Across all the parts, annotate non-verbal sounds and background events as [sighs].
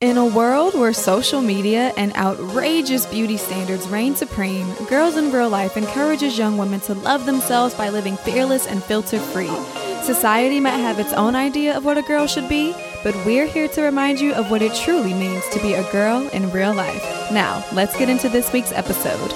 In a world where social media and outrageous beauty standards reign supreme, Girls in Real Life encourages young women to love themselves by living fearless and filter free. Society might have its own idea of what a girl should be, but we're here to remind you of what it truly means to be a girl in real life. Now, let's get into this week's episode.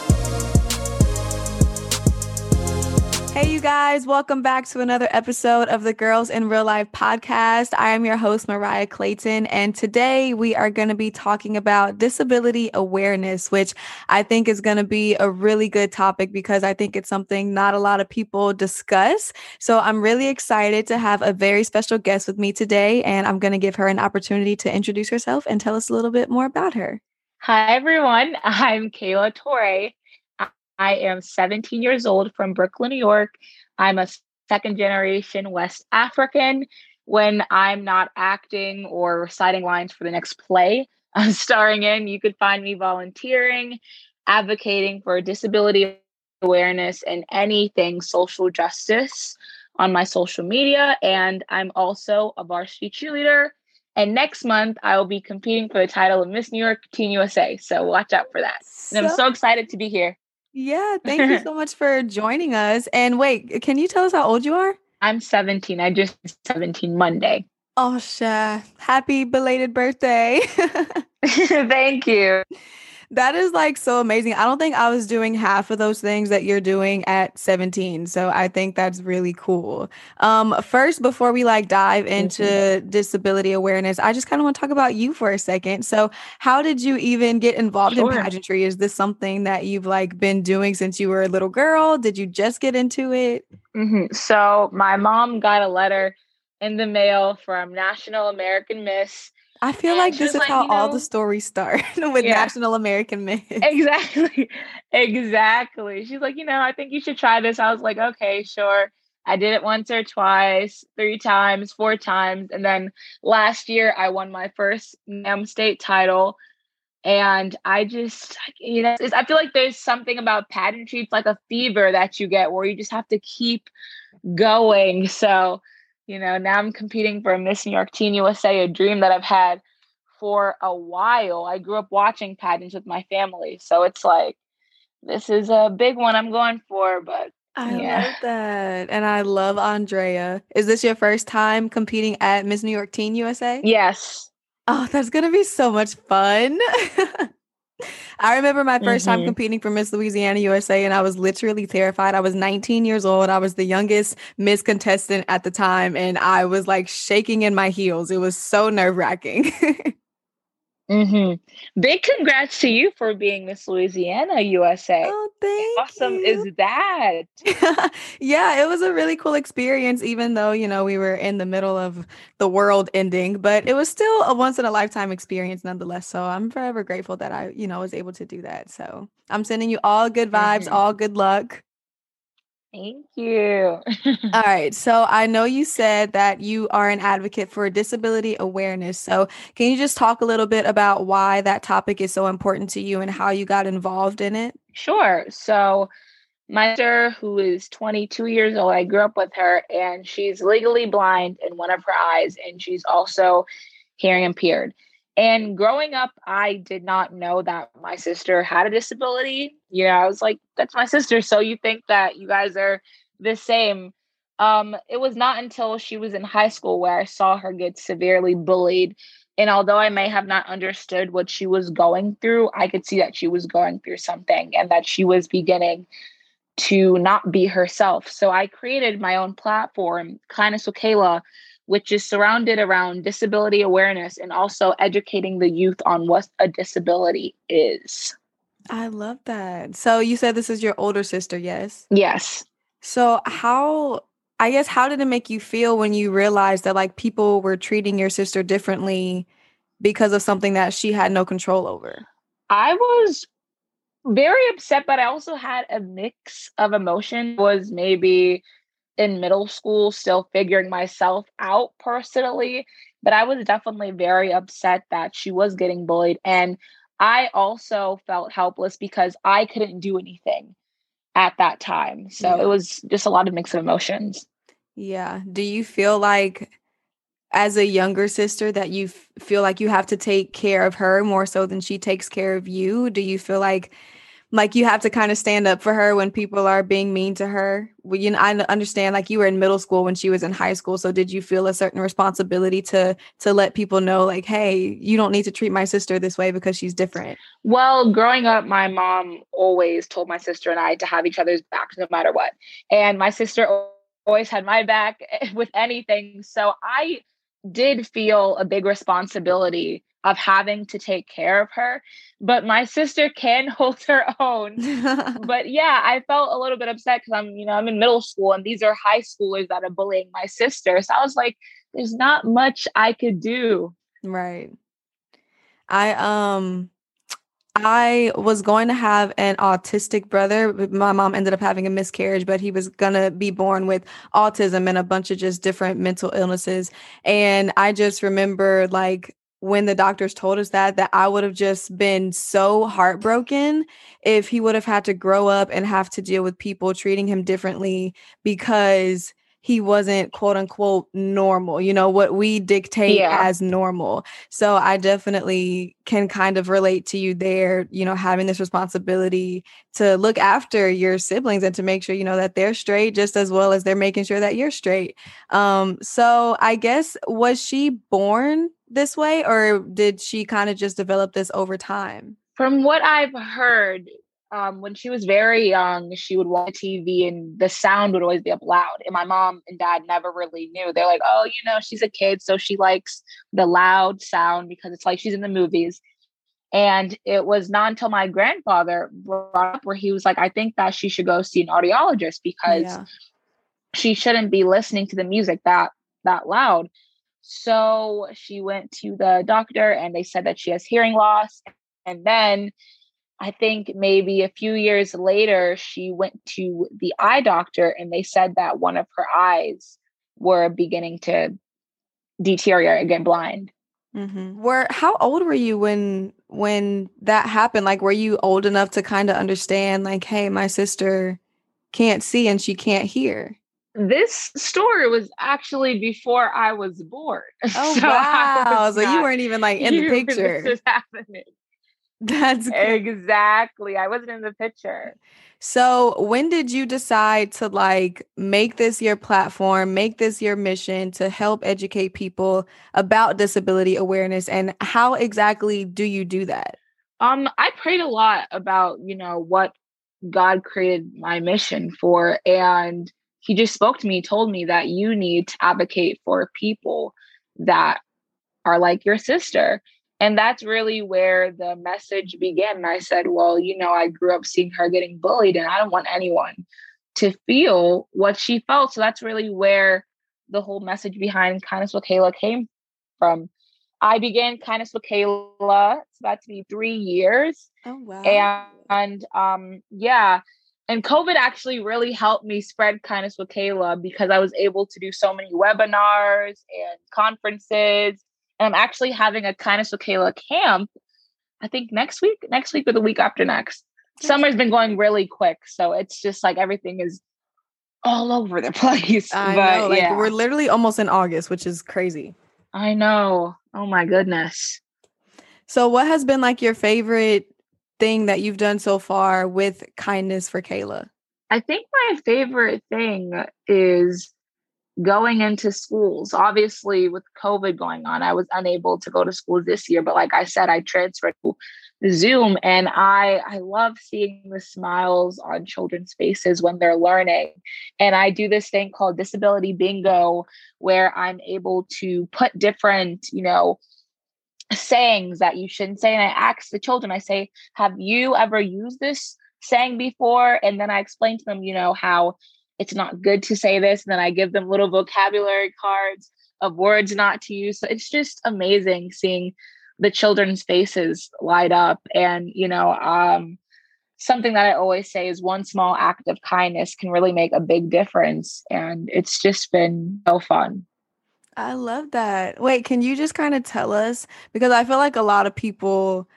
Hey, you guys, welcome back to another episode of the Girls in Real Life podcast. I am your host, Mariah Clayton, and today we are going to be talking about disability awareness, which I think is going to be a really good topic because I think it's something not a lot of people discuss. So I'm really excited to have a very special guest with me today, and I'm going to give her an opportunity to introduce herself and tell us a little bit more about her. Hi, everyone. [laughs] I'm Kayla Toure. I am 17 years old from Brooklyn, New York. I'm a second generation West African. When I'm not acting or reciting lines for the next play [laughs] I'm starring in, you could find me volunteering, advocating for disability awareness and anything social justice on my social media. And I'm also a varsity cheerleader. And next month, I will be competing for the title of Miss New York Teen USA. So watch out for that. And I'm so excited to be here. Yeah, [laughs] thank you so much for joining us. And wait, can you tell us how old you are? I'm 17. I just 17 Monday. Oh, Sha. Happy belated birthday. [laughs] [laughs] Thank you. That is like so amazing. I don't think I was doing half of those things that you're doing at 17. So I think that's really cool. Um first before we like dive into mm-hmm. disability awareness, I just kind of want to talk about you for a second. So how did you even get involved sure. in pageantry? Is this something that you've like been doing since you were a little girl? Did you just get into it? Mm-hmm. So my mom got a letter in the mail from National American Miss I feel and like this is like, how you know, all the stories start [laughs] with yeah. National American Men. Exactly. [laughs] Exactly. She's like, you know, I think you should try this. I was like, okay, sure. I did it once or twice, three times, four times. And then last year I won my first NAM state title. And I just, you know, I feel like there's something about pageantry. It's like a fever that you get where you just have to keep going. So you know, now I'm competing for Miss New York Teen USA, a dream that I've had for a while. I grew up watching pageants with my family. So it's like, this is a big one I'm going for, but I yeah. love that. And I love Andrea. Is this your first time competing at Miss New York Teen USA? Yes. Oh, that's going to be so much fun. [laughs] I remember my 1st mm-hmm. time competing for Miss Louisiana USA, and I was literally terrified. I was 19 years old. I was the youngest Miss contestant at the time, and I was like shaking in my heels. It was so nerve wracking. [laughs] Mm-hmm. Big congrats to you for being Miss Louisiana USA. Oh, thank awesome you. is that? [laughs] yeah, it was a really cool experience, even though, you know, we were in the middle of the world ending, but it was still a once in a lifetime experience nonetheless. So I'm forever grateful that I, you know, was able to do that. So I'm sending you all good vibes, mm-hmm. all good luck. Thank you. All [laughs] right. So I know you said that you are an advocate for disability awareness. So can you just talk a little bit about why that topic is so important to you and how you got involved in it? Sure. So my sister, who is 22 years old, I grew up with her, and she's legally blind in one of her eyes, and she's also hearing impaired. And growing up, I did not know that my sister had a disability. Know, I was like, that's my sister. So you think that you guys are the same. Um, it was not until she was in high school where I saw her get severely bullied. And although I may have not understood what she was going through, I could see that she was going through something and that she was beginning to not be herself. So I created my own platform, Kindness with Kayla, which is surrounded around disability awareness and also educating the youth on what a disability is. I love that. So you said this is your older sister, yes? Yes. So how I guess how did it make you feel when you realized that like people were treating your sister differently because of something that she had no control over? I was very upset, but I also had a mix of emotion. Was maybe in middle school, still figuring myself out personally. But I was definitely very upset that she was getting bullied. And I also felt helpless because I couldn't do anything at that time. So yeah. it was just a lot of mix of emotions. Yeah. Do you feel like as a younger sister that you f- feel like you have to take care of her more so than she takes care of you? Do you feel like like you have to kind of stand up for her when people are being mean to her. Well, you know i understand like you were in middle school when she was in high school so did you feel a certain responsibility to to let people know like hey you don't need to treat my sister this way because she's different? Well growing up my mom always told my sister and i to have each other's backs no matter what. And my sister always had my back [laughs] with anything so i did feel a big responsibility of having to take care of her. But my sister can [laughs] hold her own. [laughs] but yeah, I felt a little bit upset because I'm, you know, I'm in middle school and these are high schoolers that are bullying my sister. So I was like, there's not much I could do. Right. I um I was going to have an autistic brother. My mom ended up having a miscarriage, but he was going to be born with autism and a bunch of just different mental illnesses. And I just remember like when the doctors told us that that I would have just been so heartbroken if he would have had to grow up and have to deal with people treating him differently because he wasn't quote unquote normal, you know, what we dictate yeah. as normal. So I definitely can kind of relate to you there, you know, having this responsibility to look after your siblings and to make sure, you know, that they're straight just as well as they're making sure that you're straight. Um, so I guess was she born this way or did she kind of just develop this over time? From what I've heard, um, when she was very young, she would watch TV and the sound would always be up loud. And my mom and dad never really knew. They're like, oh, you know, she's a kid, so she likes the loud sound because it's like she's in the movies. And it was not until my grandfather brought up where he was like, I think that she should go see an audiologist because yeah. she shouldn't be listening to the music that that loud. So she went to the doctor and they said that she has hearing loss. And then I think maybe a few years later, she went to the eye doctor and they said that one of her eyes were beginning to deteriorate and get blind. Mm-hmm. Where how old were you when when that happened? Like, were you old enough to kind of understand, like, hey, my sister can't see and she can't hear? this story was actually before I was born. [laughs] Oh so wow! So you weren't even like in the [laughs] picture. This is happening. [laughs] That's good. exactly. I wasn't in the picture. So, when did you decide to like make this your platform, make this your mission to help educate people about disability awareness and how exactly do you do that? Um I prayed a lot about, you know, what God created my mission for and he just spoke to me, told me that you need to advocate for people that are like your sister. And that's really where the message began. I said, Well, you know, I grew up seeing her getting bullied, and I don't want anyone to feel what she felt. So that's really where the whole message behind Kindness with Kayla came from. I began Kindness with Kayla. It's about to be three years. Oh, wow. And, and um, yeah, and COVID actually really helped me spread kindness with Kayla because I was able to do so many webinars and conferences. And I'm actually having a kindness with Kayla camp, I think next week, next week or the week after next. Summer's been going really quick. So it's just like everything is all over the [laughs] place. I but, know. Like yeah. we're literally almost in August, which is crazy. I know. Oh my goodness. So what has been like your favorite thing that you've done so far with kindness for Kayla? I think my favorite thing is going into schools. Obviously, with COVID going on, I was unable to go to school this year, but like I said, I transferred to Zoom and I I love seeing the smiles on children's faces when they're learning. And I do this thing called disability bingo where I'm able to put different, you know, sayings that you shouldn't say. And I ask the children, I say, Have you ever used this saying before? And then I explain to them, you know, how it's not good to say this. And then I give them little vocabulary cards of words not to use. So it's just amazing seeing the children's faces light up. And, you know, um, something that I always say is one small act of kindness can really make a big difference. And it's just been so fun. I love that. Wait, can you just kind of tell us? Because I feel like a lot of people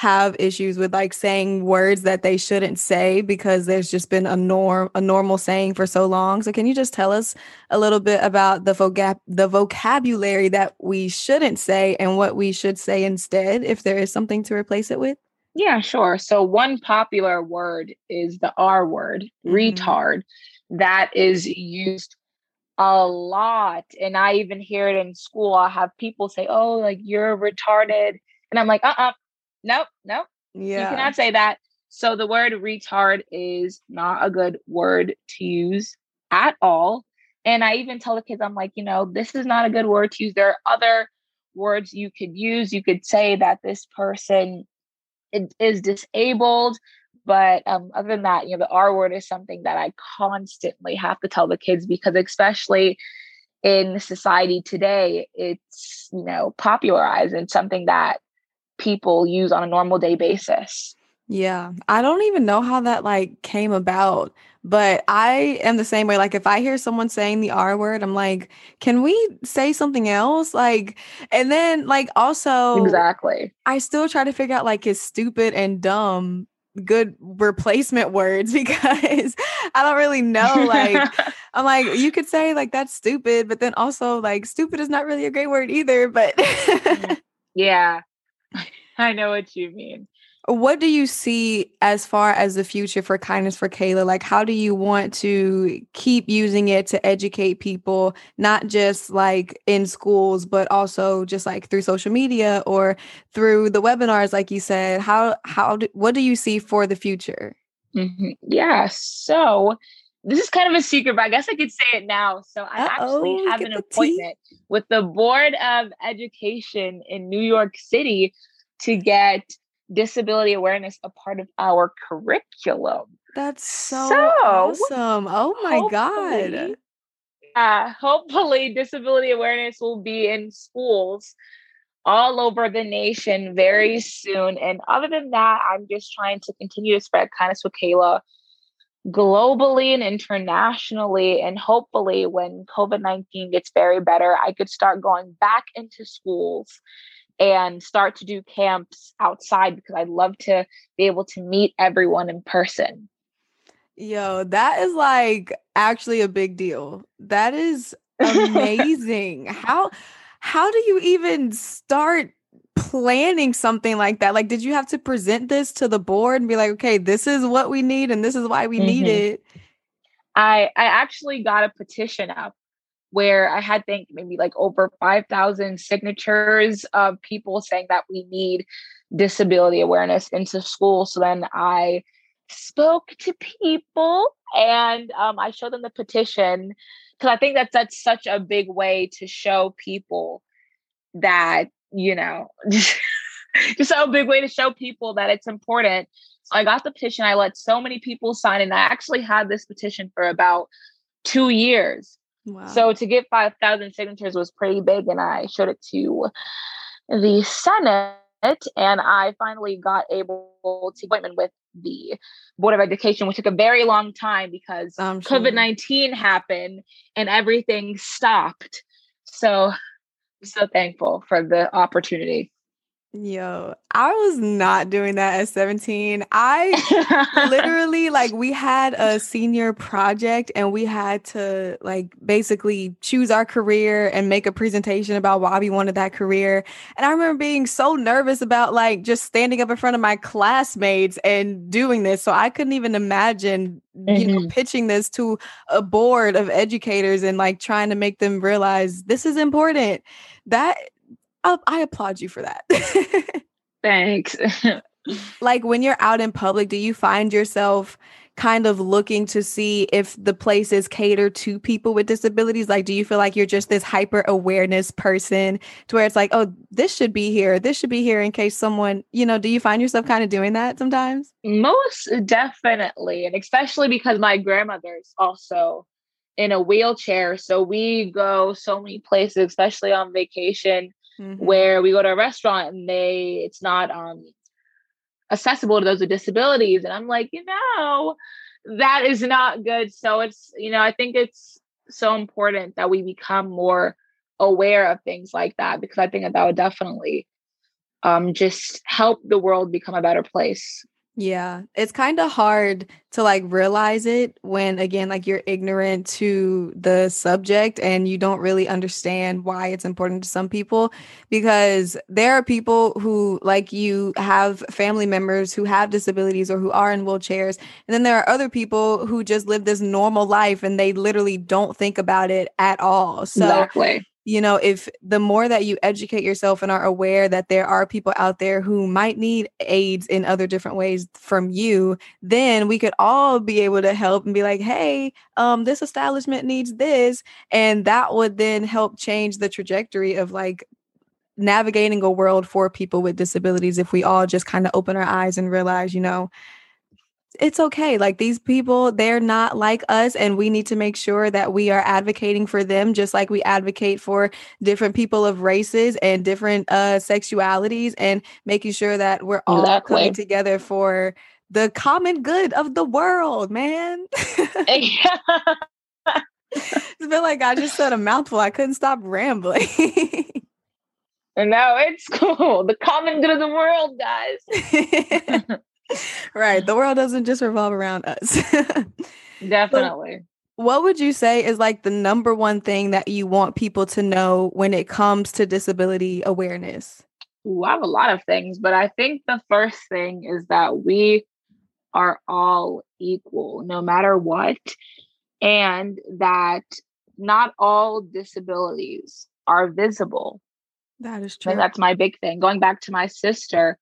have issues with like saying words that they shouldn't say because there's just been a norm a normal saying for so long. So can you just tell us a little bit about the vocab the vocabulary that we shouldn't say and what we should say instead if there is something to replace it with? Yeah, sure. So one popular word is the R word, mm-hmm. retard. That is used a lot. And I even hear it in school. I have people say, Oh, like you're retarded. And I'm like, uh uh nope, nope. Yeah. You cannot say that. So the word retard is not a good word to use at all. And I even tell the kids, I'm like, you know, this is not a good word to use. There are other words you could use. You could say that this person is disabled. But um, other than that, you know, the R word is something that I constantly have to tell the kids because, especially in society today, it's, you know, popularized and something that people use on a normal day basis. Yeah. I don't even know how that like came about, but I am the same way. Like if I hear someone saying the R word, I'm like, can we say something else? Like, and then like also Exactly. I still try to figure out like is stupid and dumb good replacement [laughs] words [laughs] because I don't really know. Like, [laughs] I'm like, you could say like that's stupid, but then also like stupid is not really a great word either. But yeah, [laughs] I know what you mean. What do you see as far as the future for kindness for Kayla? Like, how do you want to keep using it to educate people, not just like in schools, but also just like through social media or through the webinars, like you said? How how do, what do you see for the future? Mm-hmm. Yeah, so this is kind of a secret, but I guess I could say it now. So I Uh-oh, actually have an appointment tea. with the Board of Education in New York City to get disability awareness a part of our curriculum. That's so, so awesome. Oh my God. Uh, hopefully, disability awareness will be in schools all over the nation very soon. And other than that, I'm just trying to continue to spread kindness with Kayla globally and internationally. And hopefully, when COVID 19 gets very better, I could start going back into schools and start to do camps outside because I'd love to be able to meet everyone in person. Yo, that is like actually a big deal. That is [laughs] amazing. how how do you even start planning something like that? Like did you have to present this to the board and be like, "Okay, this is what we need and this is why we mm-hmm. need it?" I I actually got a petition up where I had think maybe like over 5,000 signatures of people saying that we need disability awareness into school. So then I spoke to people and um, I showed them the petition because I think that that's such a big way to show people that, you know, [laughs] just a big way to show people that it's important. So I got the petition. I let so many people sign, and I actually had this petition for about two years. Wow. So to get 5,000 signatures was pretty big, and I showed it to the Senate, and I finally got able to appointment with the Board of Education, which took a very long time because sure. COVID 19 happened and everything stopped. So so thankful for the opportunity. Yo, I was not doing that at 17. I [laughs] literally like we had a senior project and we had to like basically choose our career and make a presentation about why we wanted that career. And I remember being so nervous about like just standing up in front of my classmates and doing this. So I couldn't even imagine, you know, mm-hmm. pitching this to a board of educators and like trying to make them realize this is important. That I, I applaud you for that. [laughs] Thanks. [laughs] like when you're out in public, do you find yourself kind of looking to see if the places cater to people with disabilities? Like, do you feel like you're just this hyper awareness person to where it's like, oh, this should be here, this should be here in case someone, you know, do you find yourself kind of doing that sometimes? Most definitely. And especially because my grandmother's also in a wheelchair. So we go so many places, especially on vacation mm-hmm. where we go to a restaurant and they it's not um accessible to those with disabilities and i'm like you know that is not good so it's you know i think it's so important that we become more aware of things like that because i think that that would definitely um, just help the world become a better place. Yeah, it's kind of hard to like realize it when again like you're ignorant to the subject and you don't really understand why it's important to some people because there are people who like you have family members who have disabilities or who are in wheelchairs and then there are other people who just live this normal life and they literally don't think about it at all. So exactly you know, if the more that you educate yourself and are aware that there are people out there who might need aids in other different ways from you, then we could all be able to help and be like, hey, um, this establishment needs this. And that would then help change the trajectory of like navigating a world for people with disabilities if we all just kind of open our eyes and realize, you know, it's okay. Like these people, they're not like us, and we need to make sure that we are advocating for them, just like we advocate for different people of races and different uh, sexualities, and making sure that we're all exactly. coming together for the common good of the world, man. [laughs] [laughs] it's been like I just said a mouthful. I couldn't stop rambling. [laughs] and now it's cool. The common good of the world, guys right. The world doesn't just revolve around us. [laughs] Definitely. So what would you say is like the number one thing that you want people to know when it comes to disability awareness? Ooh, I have a lot of things, but I think the first thing is that we are all equal no matter what, and that not all disabilities are visible. That is true. And that's my big thing. Going back to my sister,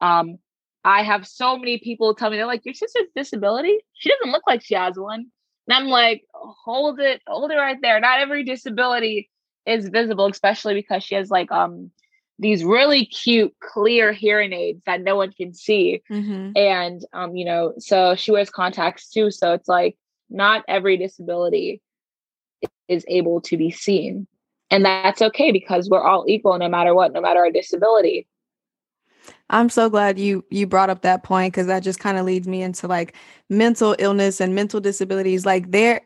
um, I have so many people tell me they're like, "Your sister's disability? She doesn't look like she has one." And I'm like, "Hold it, hold it right there. Not every disability is visible, especially because she has like um these really cute clear hearing aids that no one can see, mm-hmm. and um you know, so she wears contacts too. So it's like not every disability is able to be seen, and that's okay because we're all equal no matter what, no matter our disability. I'm so glad you you brought up that point because that just kind of leads me into like mental illness and mental disabilities. Like there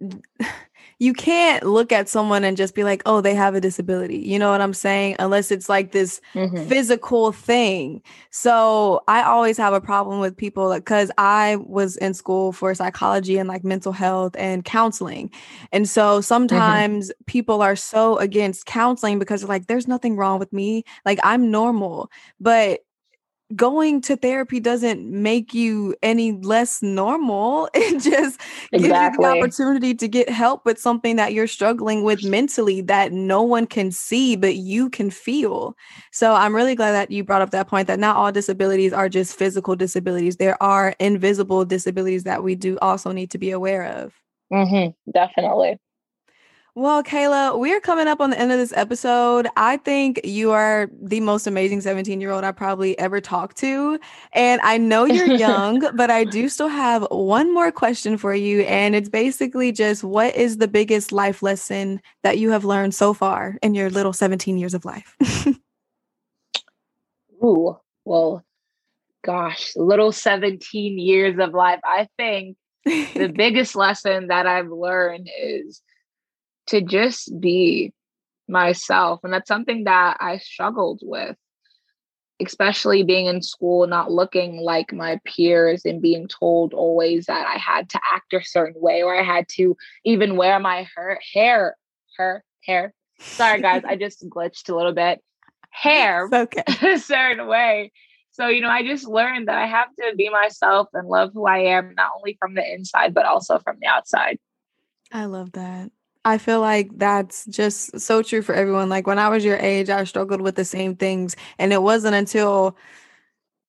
[sighs] you can't look at someone and just be like, oh, they have a disability. You know what I'm saying? Unless it's like this mm-hmm. physical thing. So I always have a problem with people because I was in school for psychology and like mental health and counseling. And so mm-hmm. sometimes mm-hmm. people are so against counseling because they're like, there's nothing wrong with me. Like I'm normal. But going to therapy doesn't make you any less normal. [laughs] It just exactly. gives you the opportunity to get help with something that you're struggling with mentally that no one can see, but you can feel. So I'm really glad that you brought up that point that not all disabilities are just physical disabilities. There are invisible disabilities that we do also need to be aware of. Mm-hmm, definitely. Well, Kayla, we're coming up on the end of this episode. I think you are the most amazing 17 year old I probably ever talked to. And I know you're [laughs] young, but I do still have one more question for you. And it's basically just what is the biggest life lesson that you have learned so far in your little 17 years of life? [laughs] Ooh, well, gosh, little 17 years of life. I think the [laughs] biggest lesson that I've learned is to just be myself. And that's something that I struggled with, especially being in school, not looking like my peers and being told always that I had to act a certain way or I had to even wear my her hair, her hair. Sorry, guys, I just glitched a little bit. Hair okay. [laughs] a certain way. So, you know, I just learned that I have to be myself and love who I am, not only from the inside, but also from the outside. I love that. I feel like that's just so true for everyone. Like when I was your age, I struggled with the same things. And it wasn't until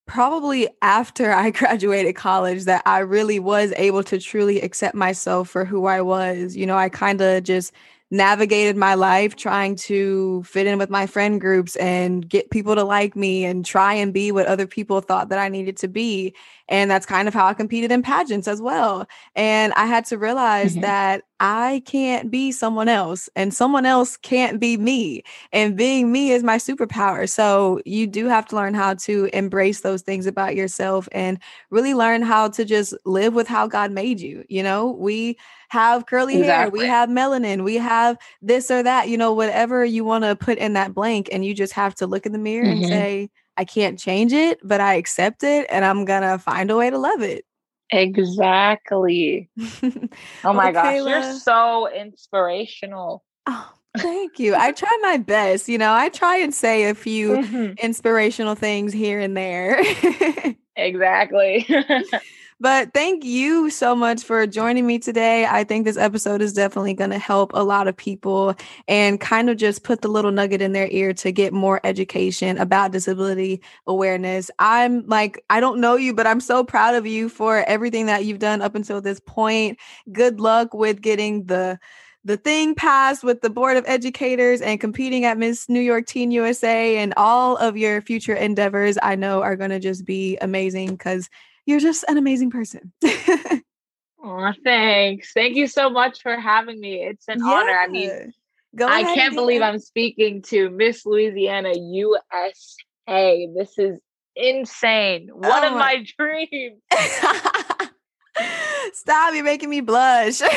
probably after I [laughs] graduated college that I really was able to truly accept myself for who I was. You know, I kind of just navigated my life trying to fit in with my friend groups and get people to like me and try and be what other people thought that I needed to be. And that's kind of how I competed in pageants as well. And I had to realize mm-hmm. that I can't be someone else and someone else can't be me. And being me is my superpower. So you do have to learn how to embrace those things about yourself and really learn how to just live with how God made you. You know, we have curly exactly. hair, we have melanin, we have this or that, you know, whatever you want to put in that blank. And you just have to look in the mirror mm-hmm. and say, I can't change it, but I accept it and I'm going to find a way to love it. Exactly. oh my gosh, Kayla. you're so inspirational. Oh, thank you. I try my best. You know, I try and say a few mm-hmm. inspirational things here and there. [laughs] exactly. [laughs] But thank you so much for joining me today. I think this episode is definitely going to help a lot of people and kind of just put the little nugget in their ear to get more education about disability awareness. I'm like, I don't know you, but I'm so proud of you for everything that you've done up until this point. Good luck with getting the the thing passed with the board of educators and competing at Miss New York Teen USA and all of your future endeavors I know are going to just be amazing because you're just an amazing person. [laughs] oh, thanks. Thank you so much for having me. It's an yeah. honor. I mean, Go I can't believe I'm speaking to Miss Louisiana USA. This is insane. One oh of my, my [laughs] dreams. [laughs] Stop, you're making me blush. um,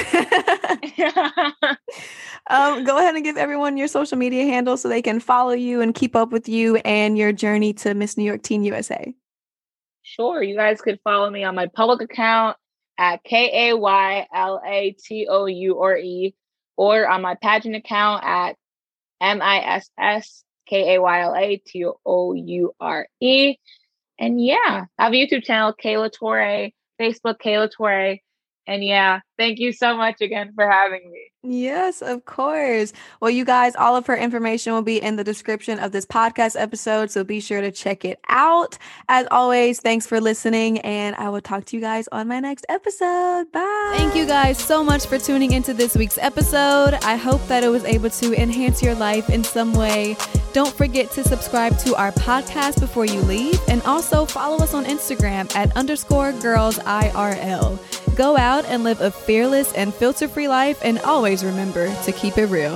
go ahead and give everyone your social media handle so they can follow you and keep up with you and your journey to Miss New York Teen USA. Sure. You guys could follow me on my public account at K A Y L A T O U R E or on my pageant account at M I S S K A Y L A T O U R E. And yeah, I have a YouTube channel, Kayla Toure, Facebook, Kayla Toure. And yeah, thank you so much again for having me. Yes, of course. Well, you guys, all of her information will be in the description of this podcast episode. So be sure to check it out. As always, thanks for listening. And I will talk to you guys on my next episode. Bye. Thank you guys so much for tuning into this week's episode. I hope that it was able to enhance your life in some way. Don't forget to subscribe to our podcast before you leave. And also follow us on Instagram at underscore girls IRL. Go out and live a fearless and filter free life and always remember to keep it real.